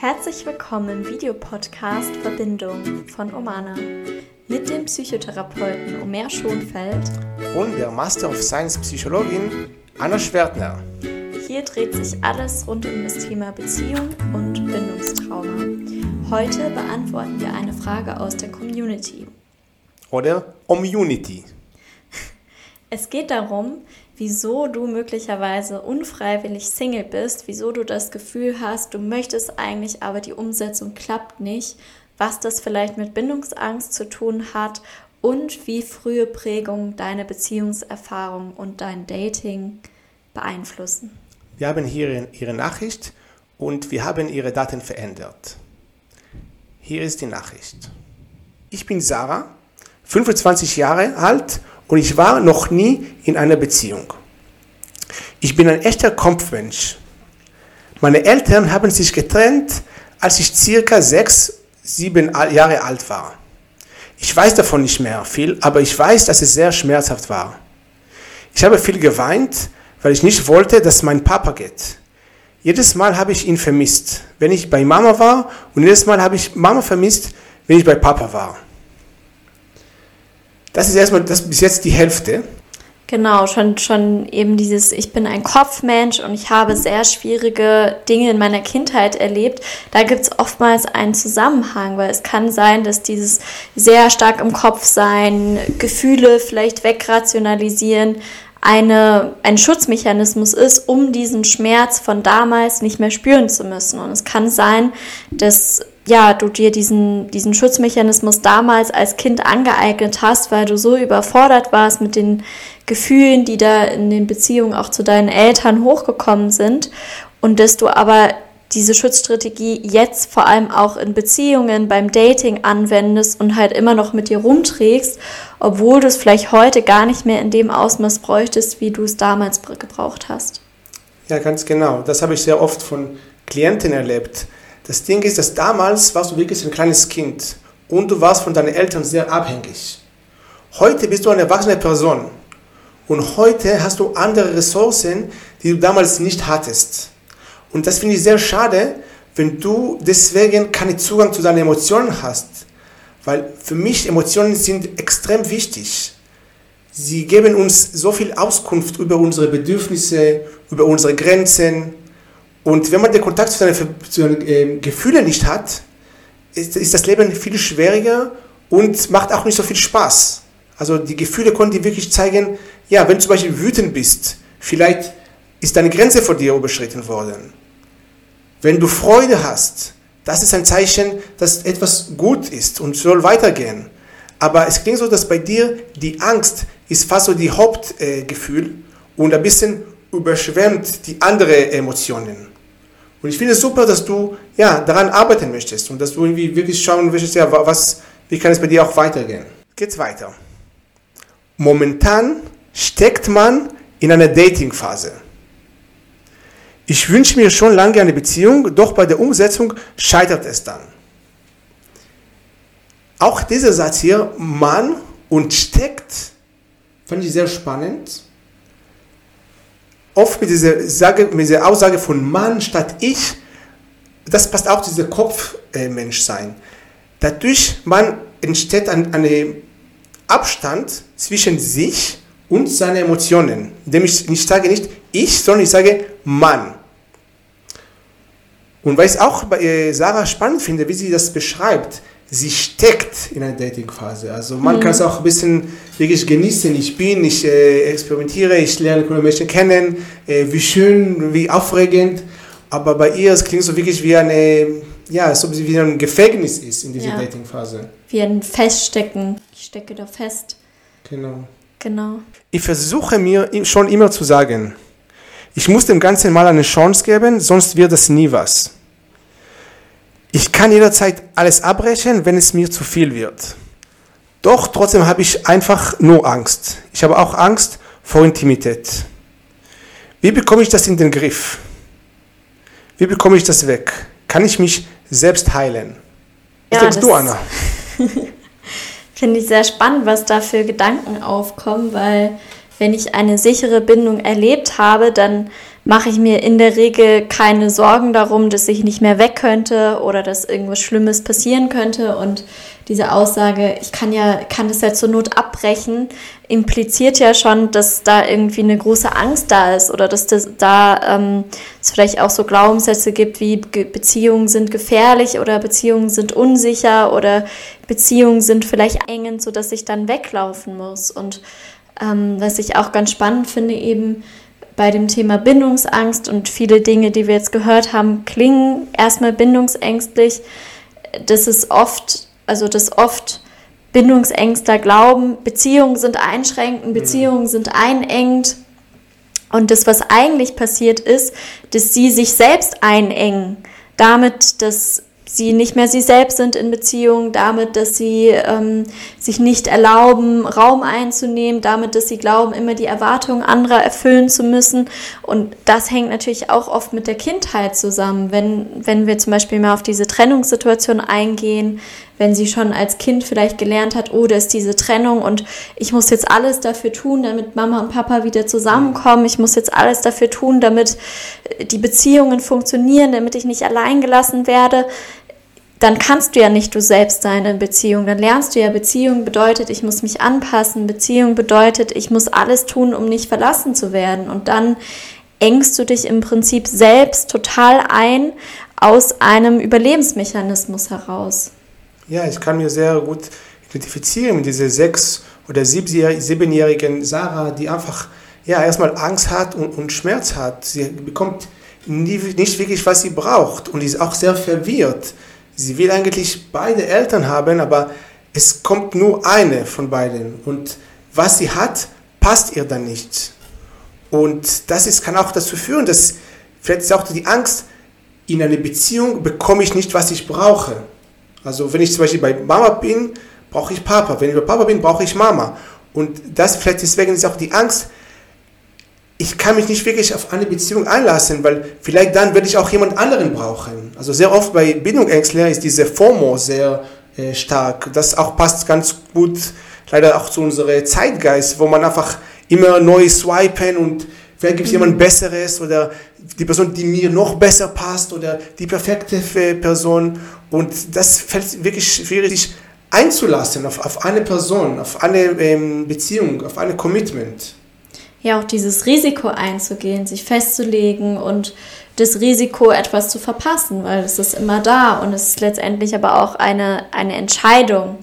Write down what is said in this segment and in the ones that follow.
Herzlich willkommen im Videopodcast Verbindung von Omana mit dem Psychotherapeuten Omer Schonfeld und der Master of Science Psychologin Anna Schwertner. Hier dreht sich alles rund um das Thema Beziehung und Bindungstrauma. Heute beantworten wir eine Frage aus der Community. Oder Community. Es geht darum, wieso du möglicherweise unfreiwillig Single bist, wieso du das Gefühl hast, du möchtest eigentlich, aber die Umsetzung klappt nicht, was das vielleicht mit Bindungsangst zu tun hat und wie frühe Prägungen deine Beziehungserfahrung und dein Dating beeinflussen. Wir haben hier Ihre Nachricht und wir haben Ihre Daten verändert. Hier ist die Nachricht. Ich bin Sarah, 25 Jahre alt und ich war noch nie in einer Beziehung. Ich bin ein echter Kampfmensch. Meine Eltern haben sich getrennt, als ich circa sechs, sieben Jahre alt war. Ich weiß davon nicht mehr viel, aber ich weiß, dass es sehr schmerzhaft war. Ich habe viel geweint, weil ich nicht wollte, dass mein Papa geht. Jedes Mal habe ich ihn vermisst, wenn ich bei Mama war und jedes Mal habe ich Mama vermisst, wenn ich bei Papa war. Das ist erstmal das bis jetzt die Hälfte. Genau, schon, schon eben dieses, ich bin ein Kopfmensch und ich habe sehr schwierige Dinge in meiner Kindheit erlebt. Da gibt es oftmals einen Zusammenhang, weil es kann sein, dass dieses sehr stark im Kopf sein, Gefühle vielleicht wegrationalisieren, eine, ein Schutzmechanismus ist, um diesen Schmerz von damals nicht mehr spüren zu müssen. Und es kann sein, dass ja, du dir diesen, diesen Schutzmechanismus damals als Kind angeeignet hast, weil du so überfordert warst mit den Gefühlen, die da in den Beziehungen auch zu deinen Eltern hochgekommen sind und dass du aber diese Schutzstrategie jetzt vor allem auch in Beziehungen, beim Dating anwendest und halt immer noch mit dir rumträgst, obwohl du es vielleicht heute gar nicht mehr in dem Ausmaß bräuchtest, wie du es damals gebraucht hast. Ja, ganz genau. Das habe ich sehr oft von Klienten erlebt das Ding ist, dass damals warst du wirklich ein kleines Kind und du warst von deinen Eltern sehr abhängig. Heute bist du eine erwachsene Person und heute hast du andere Ressourcen, die du damals nicht hattest. Und das finde ich sehr schade, wenn du deswegen keinen Zugang zu deinen Emotionen hast. Weil für mich Emotionen sind extrem wichtig. Sie geben uns so viel Auskunft über unsere Bedürfnisse, über unsere Grenzen, und wenn man den Kontakt zu seinen, zu seinen äh, Gefühlen nicht hat, ist, ist das Leben viel schwieriger und macht auch nicht so viel Spaß. Also die Gefühle können dir wirklich zeigen, ja, wenn du zum Beispiel wütend bist, vielleicht ist deine Grenze vor dir überschritten worden. Wenn du Freude hast, das ist ein Zeichen, dass etwas gut ist und soll weitergehen. Aber es klingt so, dass bei dir die Angst ist fast so die Hauptgefühl und ein bisschen überschwemmt die anderen Emotionen. Und ich finde es super, dass du ja, daran arbeiten möchtest und dass du irgendwie wirklich schauen möchtest, ja, was, wie kann es bei dir auch weitergehen. Geht's weiter. Momentan steckt man in einer Dating-Phase. Ich wünsche mir schon lange eine Beziehung, doch bei der Umsetzung scheitert es dann. Auch dieser Satz hier, Mann und steckt, fand ich sehr spannend oft mit dieser, Sage, mit dieser Aussage von Mann statt ich, das passt auch zu diesem Kopfmenschsein. Dadurch man entsteht ein, ein Abstand zwischen sich und seinen Emotionen, indem ich nicht sage nicht ich, sondern ich sage Mann. Und weil ich auch bei äh, Sarah spannend finde, wie sie das beschreibt, sie steckt in einer Dating-Phase. Also man mhm. kann es auch ein bisschen wirklich genießen. Ich bin, ich äh, experimentiere, ich lerne coole Menschen kennen, äh, wie schön, wie aufregend. Aber bei ihr, es klingt so wirklich wie eine, ja, so wie ein Gefängnis ist in dieser ja. Dating-Phase. Wie ein Feststecken. Ich stecke da fest. Genau. Genau. Ich versuche mir schon immer zu sagen, ich muss dem Ganzen mal eine Chance geben, sonst wird das nie was. Ich kann jederzeit alles abbrechen, wenn es mir zu viel wird. Doch trotzdem habe ich einfach nur Angst. Ich habe auch Angst vor Intimität. Wie bekomme ich das in den Griff? Wie bekomme ich das weg? Kann ich mich selbst heilen? Was ja, denkst du, Anna? Finde ich sehr spannend, was da für Gedanken aufkommen, weil wenn ich eine sichere Bindung erlebt habe, dann mache ich mir in der Regel keine Sorgen darum, dass ich nicht mehr weg könnte oder dass irgendwas Schlimmes passieren könnte. Und diese Aussage, ich kann ja, kann das ja zur Not abbrechen, impliziert ja schon, dass da irgendwie eine große Angst da ist oder dass das, da ähm, es vielleicht auch so Glaubenssätze gibt wie Beziehungen sind gefährlich oder Beziehungen sind unsicher oder Beziehungen sind vielleicht engend, sodass ich dann weglaufen muss. Und ähm, was ich auch ganz spannend finde, eben bei dem Thema Bindungsangst und viele Dinge, die wir jetzt gehört haben, klingen erstmal bindungsängstlich. Das ist oft, also das oft Bindungsängstler glauben, Beziehungen sind einschränkend, Beziehungen sind einengend. Und das, was eigentlich passiert ist, dass sie sich selbst einengen, damit, dass sie nicht mehr sie selbst sind in Beziehungen, damit, dass sie ähm, sich nicht erlauben, Raum einzunehmen, damit, dass sie glauben, immer die Erwartungen anderer erfüllen zu müssen. Und das hängt natürlich auch oft mit der Kindheit zusammen. Wenn, wenn wir zum Beispiel mal auf diese Trennungssituation eingehen, wenn sie schon als Kind vielleicht gelernt hat, oh, da ist diese Trennung und ich muss jetzt alles dafür tun, damit Mama und Papa wieder zusammenkommen. Ich muss jetzt alles dafür tun, damit die Beziehungen funktionieren, damit ich nicht allein gelassen werde dann kannst du ja nicht du selbst sein in Beziehung. Dann lernst du ja, Beziehung bedeutet, ich muss mich anpassen. Beziehung bedeutet, ich muss alles tun, um nicht verlassen zu werden. Und dann engst du dich im Prinzip selbst total ein aus einem Überlebensmechanismus heraus. Ja, ich kann mir sehr gut identifizieren mit dieser sechs- oder siebenjährigen Sarah, die einfach ja, erstmal Angst hat und, und Schmerz hat. Sie bekommt nie, nicht wirklich, was sie braucht und ist auch sehr verwirrt. Sie will eigentlich beide Eltern haben, aber es kommt nur eine von beiden. Und was sie hat, passt ihr dann nicht. Und das ist, kann auch dazu führen, dass vielleicht ist auch die Angst, in einer Beziehung bekomme ich nicht, was ich brauche. Also wenn ich zum Beispiel bei Mama bin, brauche ich Papa. Wenn ich bei Papa bin, brauche ich Mama. Und das vielleicht deswegen ist auch die Angst, ich kann mich nicht wirklich auf eine Beziehung einlassen, weil vielleicht dann werde ich auch jemand anderen brauchen. Also sehr oft bei Bindungsängstler ist diese FOMO sehr äh, stark. Das auch passt ganz gut leider auch zu unserem Zeitgeist, wo man einfach immer neu swipen und vielleicht gibt es mhm. jemand Besseres oder die Person, die mir noch besser passt oder die perfekte Person. Und das fällt wirklich schwierig, sich einzulassen auf, auf eine Person, auf eine ähm, Beziehung, auf ein Commitment ja auch dieses Risiko einzugehen, sich festzulegen und das Risiko, etwas zu verpassen, weil es ist immer da und es ist letztendlich aber auch eine, eine Entscheidung.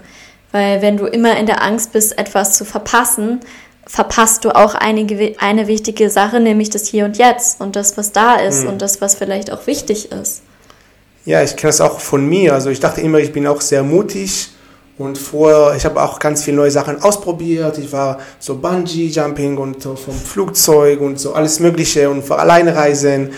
Weil wenn du immer in der Angst bist, etwas zu verpassen, verpasst du auch einige, eine wichtige Sache, nämlich das Hier und Jetzt und das, was da ist mhm. und das, was vielleicht auch wichtig ist. Ja, ich kenne das auch von mir. Also ich dachte immer, ich bin auch sehr mutig und vorher, ich habe auch ganz viele neue Sachen ausprobiert. Ich war so Bungee-Jumping und so vom Flugzeug und so alles Mögliche und für Alleinreisen.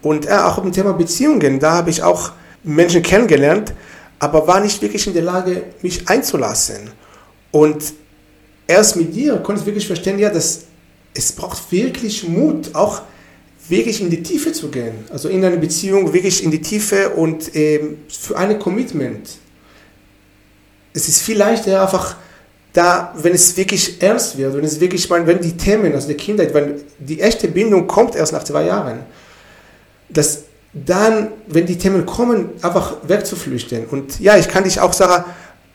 Und äh, auch im Thema Beziehungen, da habe ich auch Menschen kennengelernt, aber war nicht wirklich in der Lage, mich einzulassen. Und erst mit dir konnte ich wirklich verstehen, ja, dass es braucht wirklich Mut, auch wirklich in die Tiefe zu gehen. Also in eine Beziehung wirklich in die Tiefe und ähm, für eine Commitment es ist viel leichter einfach da, wenn es wirklich ernst wird, wenn es wirklich, wenn die Themen aus der Kindheit, wenn die echte Bindung kommt erst nach zwei Jahren, dass dann, wenn die Themen kommen, einfach wegzuflüchten. Und ja, ich kann dich auch, Sarah,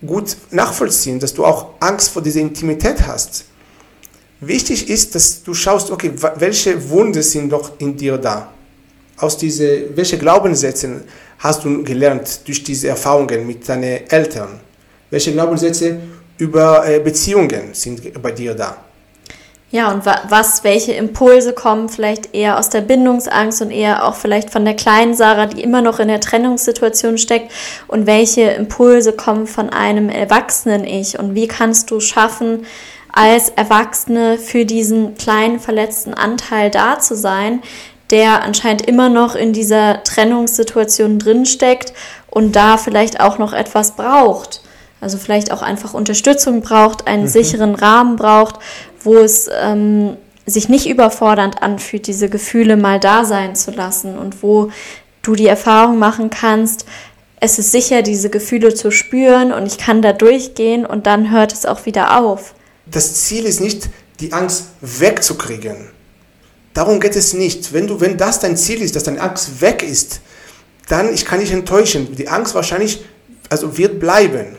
gut nachvollziehen, dass du auch Angst vor dieser Intimität hast. Wichtig ist, dass du schaust, okay, welche Wunden sind doch in dir da? Aus diese, welche Glaubenssätze hast du gelernt durch diese Erfahrungen mit deinen Eltern? Welche Glaubenssätze über äh, Beziehungen sind bei dir da? Ja, und was, welche Impulse kommen vielleicht eher aus der Bindungsangst und eher auch vielleicht von der kleinen Sarah, die immer noch in der Trennungssituation steckt und welche Impulse kommen von einem erwachsenen Ich und wie kannst du schaffen, als Erwachsene für diesen kleinen verletzten Anteil da zu sein, der anscheinend immer noch in dieser Trennungssituation drinsteckt und da vielleicht auch noch etwas braucht. Also vielleicht auch einfach Unterstützung braucht, einen mhm. sicheren Rahmen braucht, wo es ähm, sich nicht überfordernd anfühlt, diese Gefühle mal da sein zu lassen und wo du die Erfahrung machen kannst, es ist sicher, diese Gefühle zu spüren und ich kann da durchgehen und dann hört es auch wieder auf. Das Ziel ist nicht, die Angst wegzukriegen. Darum geht es nicht. Wenn, du, wenn das dein Ziel ist, dass deine Angst weg ist, dann ich kann dich enttäuschen. Die Angst wahrscheinlich also wird bleiben.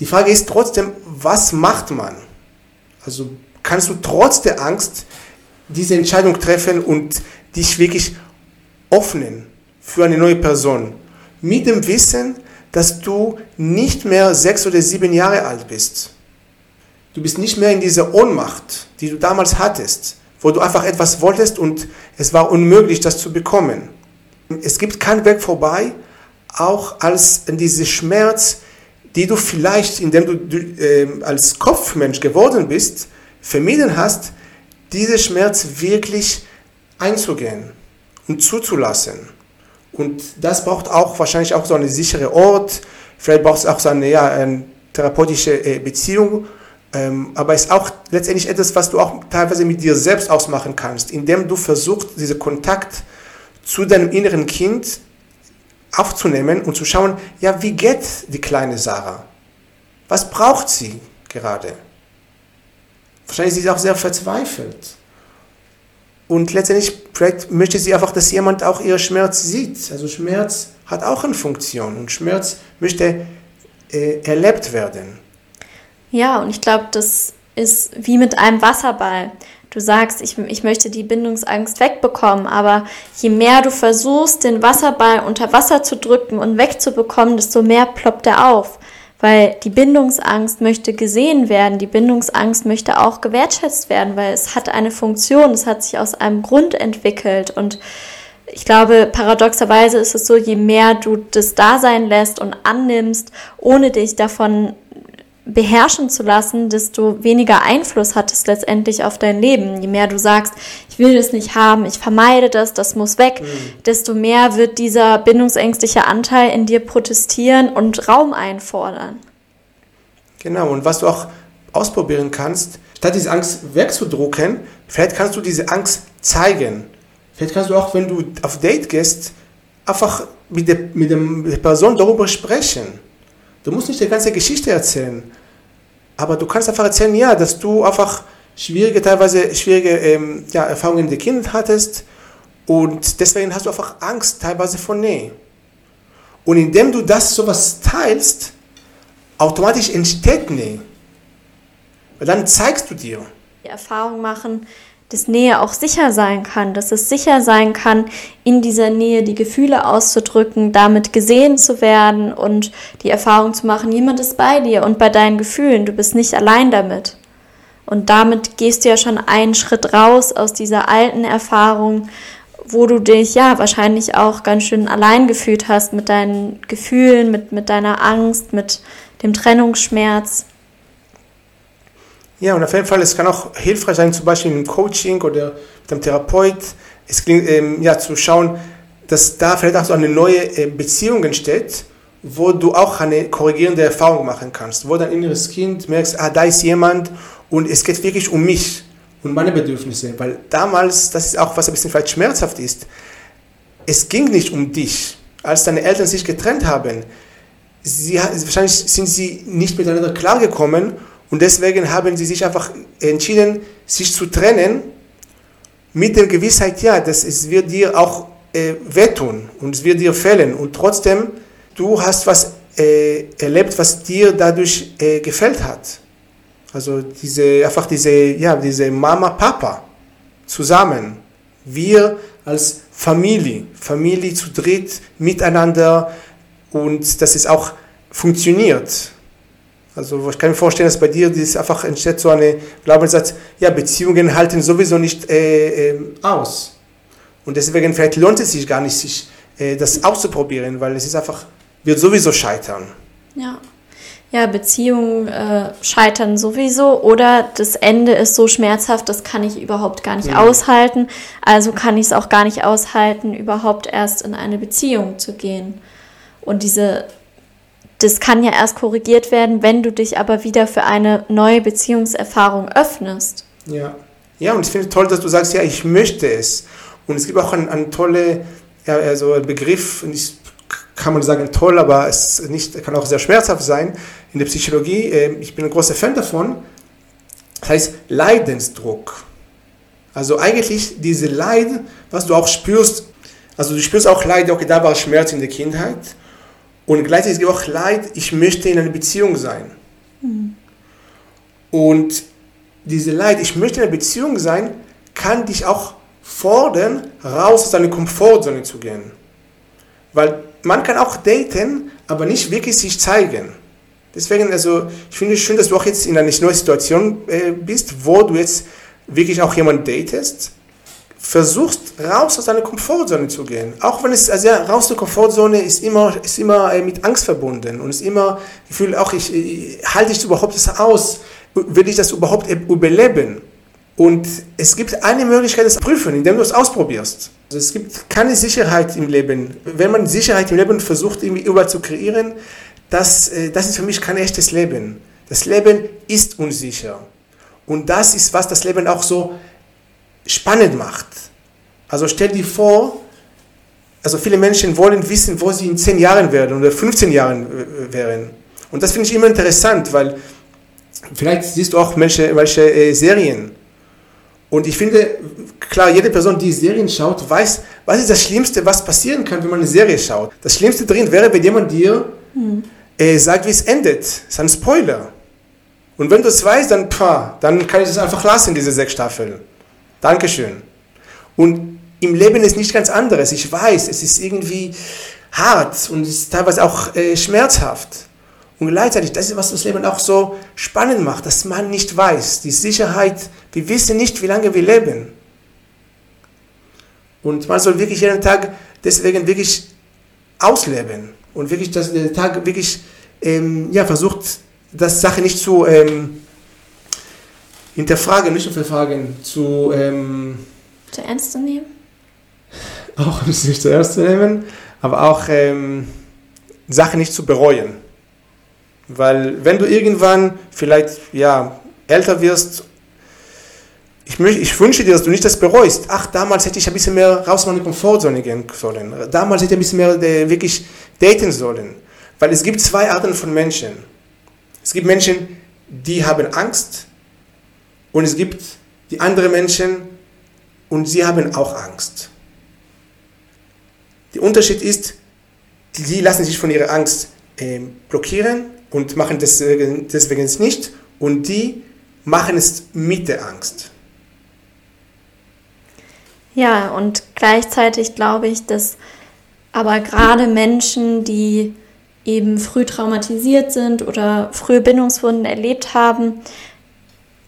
Die Frage ist trotzdem, was macht man? Also kannst du trotz der Angst diese Entscheidung treffen und dich wirklich öffnen für eine neue Person. Mit dem Wissen, dass du nicht mehr sechs oder sieben Jahre alt bist. Du bist nicht mehr in dieser Ohnmacht, die du damals hattest, wo du einfach etwas wolltest und es war unmöglich, das zu bekommen. Es gibt keinen Weg vorbei, auch als diese Schmerz, die du vielleicht, indem du äh, als Kopfmensch geworden bist, vermieden hast, diese Schmerz wirklich einzugehen und zuzulassen. Und das braucht auch wahrscheinlich auch so einen sicheren Ort, vielleicht braucht es auch so eine, ja, eine therapeutische äh, Beziehung, ähm, aber es ist auch letztendlich etwas, was du auch teilweise mit dir selbst ausmachen kannst, indem du versuchst, diesen Kontakt zu deinem inneren Kind aufzunehmen und zu schauen, ja, wie geht die kleine Sarah? Was braucht sie gerade? Wahrscheinlich ist sie auch sehr verzweifelt. Und letztendlich möchte sie einfach, dass jemand auch ihren Schmerz sieht. Also Schmerz hat auch eine Funktion und Schmerz möchte äh, erlebt werden. Ja, und ich glaube, das ist wie mit einem Wasserball. Du sagst, ich, ich möchte die Bindungsangst wegbekommen, aber je mehr du versuchst, den Wasserball unter Wasser zu drücken und wegzubekommen, desto mehr ploppt er auf. Weil die Bindungsangst möchte gesehen werden, die Bindungsangst möchte auch gewertschätzt werden, weil es hat eine Funktion, es hat sich aus einem Grund entwickelt. Und ich glaube, paradoxerweise ist es so, je mehr du das da sein lässt und annimmst, ohne dich davon beherrschen zu lassen, desto weniger Einfluss hat es letztendlich auf dein Leben. Je mehr du sagst, ich will das nicht haben, ich vermeide das, das muss weg, mhm. desto mehr wird dieser bindungsängstliche Anteil in dir protestieren und Raum einfordern. Genau, und was du auch ausprobieren kannst, statt diese Angst wegzudrucken, vielleicht kannst du diese Angst zeigen. Vielleicht kannst du auch, wenn du auf Date gehst, einfach mit der, mit der Person darüber sprechen. Du musst nicht die ganze Geschichte erzählen. Aber du kannst einfach erzählen, ja, dass du einfach schwierige, teilweise schwierige ähm, ja, Erfahrungen in der Kindheit hattest und deswegen hast du einfach Angst, teilweise vor Nähe. Und indem du das sowas teilst, automatisch entsteht Nähe. Weil dann zeigst du dir. Die Erfahrung machen, dass Nähe auch sicher sein kann, dass es sicher sein kann, in dieser Nähe die Gefühle auszudrücken, damit gesehen zu werden und die Erfahrung zu machen, jemand ist bei dir und bei deinen Gefühlen, du bist nicht allein damit. Und damit gehst du ja schon einen Schritt raus aus dieser alten Erfahrung, wo du dich ja wahrscheinlich auch ganz schön allein gefühlt hast mit deinen Gefühlen, mit, mit deiner Angst, mit dem Trennungsschmerz. Ja, und auf jeden Fall, es kann auch hilfreich sein, zum Beispiel im Coaching oder mit einem Therapeut, es klingt, ähm, ja, zu schauen, dass da vielleicht auch so eine neue äh, Beziehung entsteht, wo du auch eine korrigierende Erfahrung machen kannst, wo dein inneres Kind merkst, ah, da ist jemand und es geht wirklich um mich und meine Bedürfnisse, weil damals, das ist auch was ein bisschen vielleicht schmerzhaft ist, es ging nicht um dich. Als deine Eltern sich getrennt haben, sie, wahrscheinlich sind sie nicht miteinander klargekommen und deswegen haben sie sich einfach entschieden, sich zu trennen, mit der Gewissheit, ja, dass es wird dir auch äh, wehtun und es wird dir fehlen. Und trotzdem, du hast was äh, erlebt, was dir dadurch äh, gefällt hat. Also diese, einfach diese, ja, diese Mama, Papa zusammen. Wir als Familie, Familie zu dritt miteinander und dass es auch funktioniert. Also ich kann mir vorstellen, dass bei dir das einfach entsteht so eine Glaubenssatz, ja, Beziehungen halten sowieso nicht äh, äh, aus. Und deswegen vielleicht lohnt es sich gar nicht, sich äh, das auszuprobieren, weil es ist einfach, wird sowieso scheitern. Ja. Ja, Beziehungen äh, scheitern sowieso oder das Ende ist so schmerzhaft, das kann ich überhaupt gar nicht mhm. aushalten. Also kann ich es auch gar nicht aushalten, überhaupt erst in eine Beziehung zu gehen. Und diese das kann ja erst korrigiert werden, wenn du dich aber wieder für eine neue Beziehungserfahrung öffnest. Ja, ja und ich finde toll, dass du sagst, ja, ich möchte es. Und es gibt auch einen, einen tolle, ja, also Begriff, kann man sagen toll, aber es nicht, kann auch sehr schmerzhaft sein in der Psychologie. Ähm, ich bin ein großer Fan davon. Das heißt Leidensdruck. Also eigentlich diese Leid, was du auch spürst, also du spürst auch Leid, okay, da war Schmerz in der Kindheit und gleichzeitig auch Leid, ich möchte in einer Beziehung sein. Mhm. Und diese Leid, ich möchte in einer Beziehung sein, kann dich auch fordern, raus aus deiner Komfortzone zu gehen. Weil man kann auch daten, aber nicht wirklich sich zeigen. Deswegen, also ich finde es schön, dass du auch jetzt in einer neuen Situation äh, bist, wo du jetzt wirklich auch jemanden datest, versuchst raus aus deiner Komfortzone zu gehen. Auch wenn es, also ja, raus aus der Komfortzone ist immer, ist immer äh, mit Angst verbunden und ist immer, ich fühle auch, ich, ich halte ich überhaupt das aus, will ich das überhaupt überleben? Und es gibt eine Möglichkeit, das zu prüfen, indem du es ausprobierst. Also es gibt keine Sicherheit im Leben. Wenn man Sicherheit im Leben versucht, irgendwie überall zu kreieren, das, äh, das ist für mich kein echtes Leben. Das Leben ist unsicher. Und das ist, was das Leben auch so spannend macht. Also stell dir vor, also viele Menschen wollen wissen, wo sie in 10 Jahren werden oder 15 Jahren äh, wären. Und das finde ich immer interessant, weil vielleicht siehst du auch welche, welche äh, Serien. Und ich finde, klar, jede Person, die Serien schaut, weiß, was ist das Schlimmste, was passieren kann, wenn man eine Serie schaut. Das Schlimmste drin wäre, wenn jemand dir hm. äh, sagt, wie es endet. Das ist ein Spoiler. Und wenn du es weißt, dann, pah, dann kann ich es einfach lassen, diese sechs Staffeln. Dankeschön. Und im Leben ist nicht ganz anderes. Ich weiß, es ist irgendwie hart und ist teilweise auch äh, schmerzhaft. Und gleichzeitig, das ist, was das Leben auch so spannend macht, dass man nicht weiß. Die Sicherheit, wir wissen nicht, wie lange wir leben. Und man soll wirklich jeden Tag deswegen wirklich ausleben und wirklich, dass der Tag wirklich ähm, ja, versucht, das Sache nicht zu ähm, hinterfragen, nicht zu verfragen, zu, ähm, zu ernst zu nehmen. Auch nicht zu ernst zu nehmen, aber auch ähm, Sachen nicht zu bereuen. Weil wenn du irgendwann vielleicht ja, älter wirst, ich, möchte, ich wünsche dir, dass du nicht das bereust. Ach, damals hätte ich ein bisschen mehr raus aus meiner Komfortzone gehen sollen. Damals hätte ich ein bisschen mehr äh, wirklich daten sollen. Weil es gibt zwei Arten von Menschen. Es gibt Menschen, die haben Angst und es gibt die anderen Menschen und sie haben auch Angst. Der Unterschied ist, die lassen sich von ihrer Angst äh, blockieren und machen das deswegen nicht und die machen es mit der Angst. Ja, und gleichzeitig glaube ich, dass aber gerade Menschen, die eben früh traumatisiert sind oder frühe Bindungswunden erlebt haben,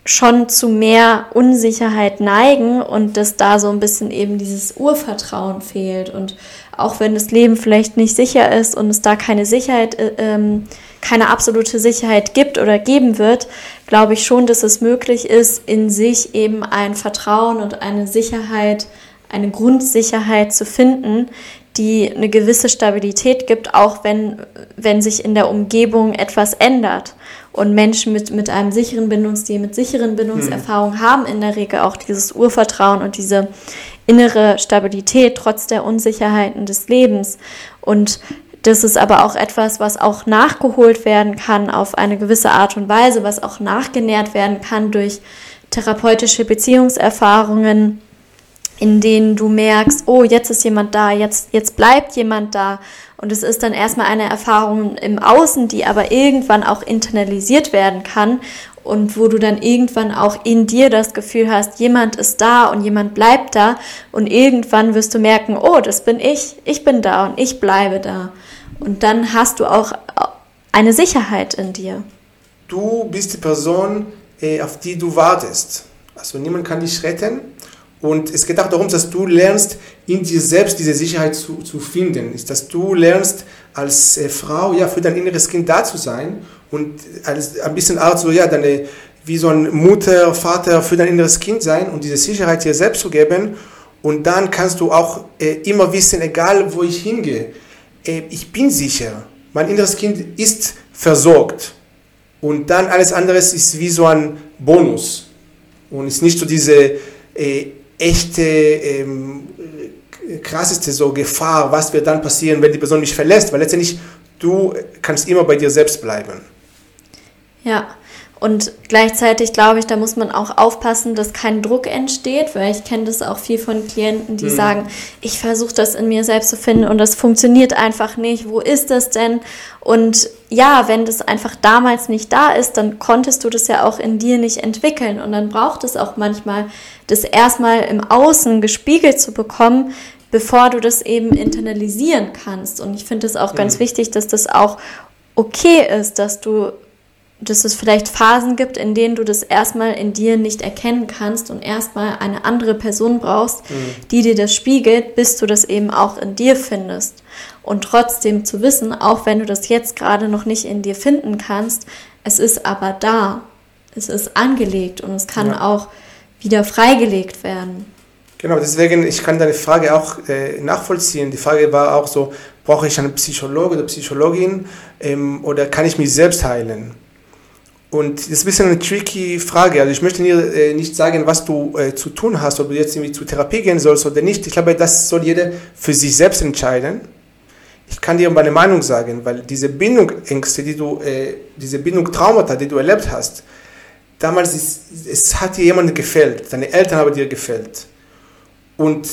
schon zu mehr Unsicherheit neigen und dass da so ein bisschen eben dieses Urvertrauen fehlt. Und auch wenn das Leben vielleicht nicht sicher ist und es da keine Sicherheit, äh, ähm, keine absolute Sicherheit gibt oder geben wird, glaube ich schon, dass es möglich ist, in sich eben ein Vertrauen und eine Sicherheit, eine Grundsicherheit zu finden, die eine gewisse Stabilität gibt, auch wenn, wenn sich in der Umgebung etwas ändert. Und Menschen mit, mit einem sicheren Bindungsstil, mit sicheren Bindungserfahrungen mhm. haben in der Regel auch dieses Urvertrauen und diese innere Stabilität trotz der Unsicherheiten des Lebens. Und das ist aber auch etwas, was auch nachgeholt werden kann auf eine gewisse Art und Weise, was auch nachgenährt werden kann durch therapeutische Beziehungserfahrungen, in denen du merkst, oh, jetzt ist jemand da, jetzt, jetzt bleibt jemand da. Und es ist dann erstmal eine Erfahrung im Außen, die aber irgendwann auch internalisiert werden kann und wo du dann irgendwann auch in dir das Gefühl hast, jemand ist da und jemand bleibt da und irgendwann wirst du merken, oh, das bin ich, ich bin da und ich bleibe da. Und dann hast du auch eine Sicherheit in dir. Du bist die Person, äh, auf die du wartest. Also niemand kann dich retten. Und es geht auch darum, dass du lernst, in dir selbst diese Sicherheit zu, zu finden. Ist, dass du lernst, als äh, Frau ja, für dein inneres Kind da zu sein und als ein bisschen Art so, ja, deine, wie so ein Mutter, Vater für dein inneres Kind sein und diese Sicherheit dir selbst zu geben. Und dann kannst du auch äh, immer wissen, egal wo ich hingehe, äh, ich bin sicher, mein inneres Kind ist versorgt. Und dann alles andere ist wie so ein Bonus. Und ist nicht so diese äh, echte, ähm, krasseste so Gefahr, was wird dann passieren, wenn die Person mich verlässt, weil letztendlich du kannst immer bei dir selbst bleiben. Ja, Und gleichzeitig glaube ich, da muss man auch aufpassen, dass kein Druck entsteht, weil ich kenne das auch viel von Klienten, die mhm. sagen, ich versuche das in mir selbst zu finden und das funktioniert einfach nicht. Wo ist das denn? Und ja, wenn das einfach damals nicht da ist, dann konntest du das ja auch in dir nicht entwickeln. Und dann braucht es auch manchmal, das erstmal im Außen gespiegelt zu bekommen, bevor du das eben internalisieren kannst. Und ich finde es auch mhm. ganz wichtig, dass das auch okay ist, dass du dass es vielleicht Phasen gibt, in denen du das erstmal in dir nicht erkennen kannst und erstmal eine andere Person brauchst, mhm. die dir das spiegelt, bis du das eben auch in dir findest. Und trotzdem zu wissen, auch wenn du das jetzt gerade noch nicht in dir finden kannst, es ist aber da. Es ist angelegt und es kann ja. auch wieder freigelegt werden. Genau, deswegen, ich kann deine Frage auch äh, nachvollziehen. Die Frage war auch so, brauche ich einen Psychologe oder Psychologin ähm, oder kann ich mich selbst heilen? Und das ist ein bisschen eine tricky Frage. Also ich möchte dir äh, nicht sagen, was du äh, zu tun hast, ob du jetzt irgendwie zur Therapie gehen sollst oder nicht. Ich glaube, das soll jeder für sich selbst entscheiden. Ich kann dir meine Meinung sagen, weil diese Bindungsängste, die du, äh, diese Bindungstraumata, die du erlebt hast, damals ist, es hat dir jemand gefällt, deine Eltern haben dir gefällt. Und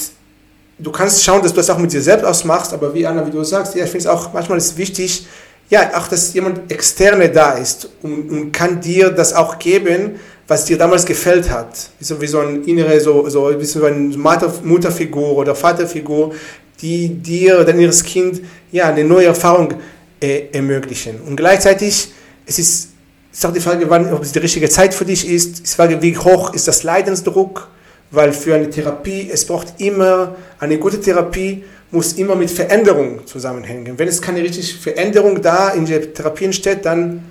du kannst schauen, dass du das auch mit dir selbst ausmachst, aber wie Anna, wie du sagst, ja, ich finde es auch manchmal ist wichtig, ja, auch, dass jemand Externe da ist und, und, kann dir das auch geben, was dir damals gefällt hat. Wie so, wie so ein innere, so, so, wie so eine Mutterfigur oder Vaterfigur, die dir, dein inneres Kind, ja, eine neue Erfahrung äh, ermöglichen. Und gleichzeitig, es ist, ist auch die Frage, wann, ob es die richtige Zeit für dich ist. Die Frage, wie hoch ist das Leidensdruck? Weil für eine Therapie, es braucht immer eine gute Therapie, muss immer mit Veränderung zusammenhängen. Wenn es keine richtige Veränderung da in der Therapie entsteht, dann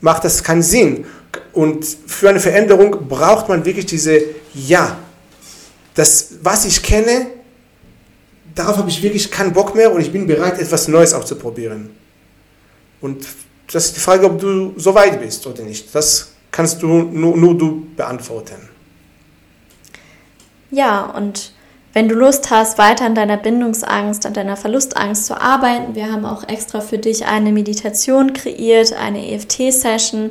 macht das keinen Sinn. Und für eine Veränderung braucht man wirklich diese Ja. Das, was ich kenne, darauf habe ich wirklich keinen Bock mehr und ich bin bereit, etwas Neues auszuprobieren. Und das ist die Frage, ob du so weit bist oder nicht. Das kannst du nur, nur du beantworten. Ja, und wenn du Lust hast, weiter an deiner Bindungsangst, an deiner Verlustangst zu arbeiten, wir haben auch extra für dich eine Meditation kreiert, eine EFT-Session,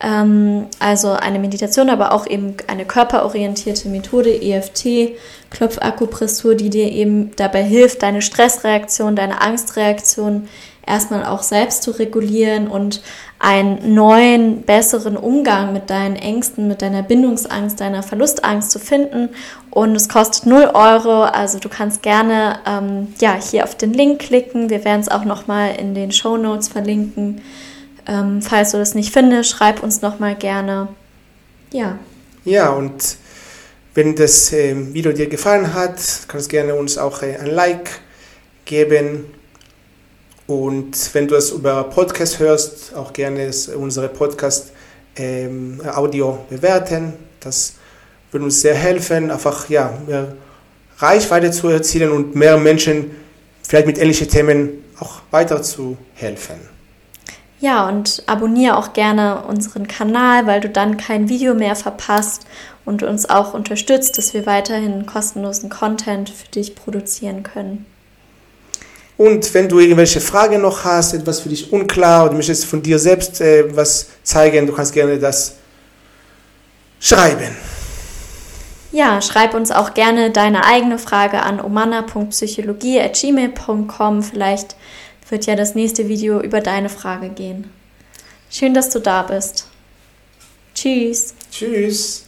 ähm, also eine Meditation, aber auch eben eine körperorientierte Methode, EFT, Klopfakupressur, die dir eben dabei hilft, deine Stressreaktion, deine Angstreaktion erstmal auch selbst zu regulieren und einen neuen, besseren Umgang mit deinen Ängsten, mit deiner Bindungsangst, deiner Verlustangst zu finden. Und es kostet 0 Euro, also du kannst gerne ähm, ja, hier auf den Link klicken. Wir werden es auch nochmal in den Show Notes verlinken. Ähm, falls du das nicht findest, schreib uns nochmal gerne. Ja. Ja, und wenn das äh, Video dir gefallen hat, kannst gerne uns auch äh, ein Like geben und wenn du es über Podcast hörst, auch gerne unsere Podcast ähm, Audio bewerten. Das würde uns sehr helfen, einfach ja, mehr Reichweite zu erzielen und mehr Menschen vielleicht mit ähnlichen Themen auch weiter zu helfen. Ja, und abonniere auch gerne unseren Kanal, weil du dann kein Video mehr verpasst und uns auch unterstützt, dass wir weiterhin kostenlosen Content für dich produzieren können. Und wenn du irgendwelche Fragen noch hast, etwas für dich unklar oder möchtest von dir selbst äh, was zeigen, du kannst gerne das schreiben. Ja, schreib uns auch gerne deine eigene Frage an omana.psychologie.gmail.com. Vielleicht wird ja das nächste Video über deine Frage gehen. Schön, dass du da bist. Tschüss. Tschüss.